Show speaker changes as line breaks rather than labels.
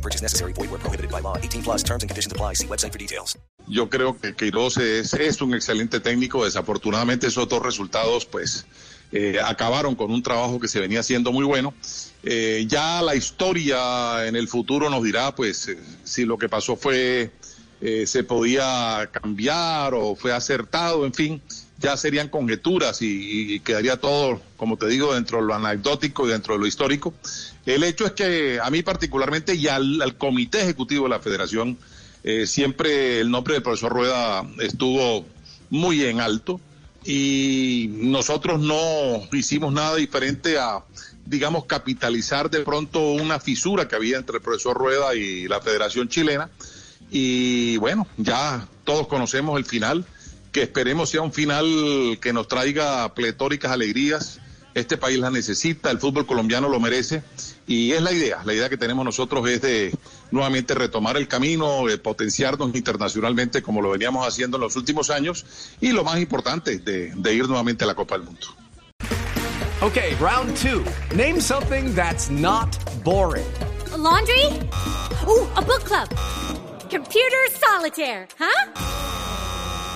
No purchase necessary. Void where prohibited by law. 18 plus terms and conditions apply. See website for details.
Yo creo que Queiroz es, un excelente técnico. Desafortunadamente esos dos resultados pues eh, acabaron con un trabajo que se venía haciendo muy bueno. Eh, ya la historia en el futuro nos dirá pues eh, si lo que pasó fue se podía cambiar o fue acertado, en fin, ya serían conjeturas y, quedaría todo, como te digo, dentro de lo anecdótico y dentro de lo histórico. El hecho es que a mí particularmente y al, al comité ejecutivo de la federación, eh, siempre el nombre del profesor Rueda estuvo muy en alto y nosotros no hicimos nada diferente a, digamos, capitalizar de pronto una fisura que había entre el profesor Rueda y la Federación Chilena. Y bueno, ya todos conocemos el final, que esperemos sea un final que nos traiga pletóricas alegrías. Este país la necesita, el fútbol colombiano lo merece y es la idea. La idea que tenemos nosotros es de nuevamente retomar el camino, de potenciarnos internacionalmente como lo veníamos haciendo en los últimos años y lo más importante, de, de ir nuevamente a la Copa del Mundo.
Okay, round two. Name something that's not boring.
A laundry? Ooh, a book club. Computer solitaire, huh?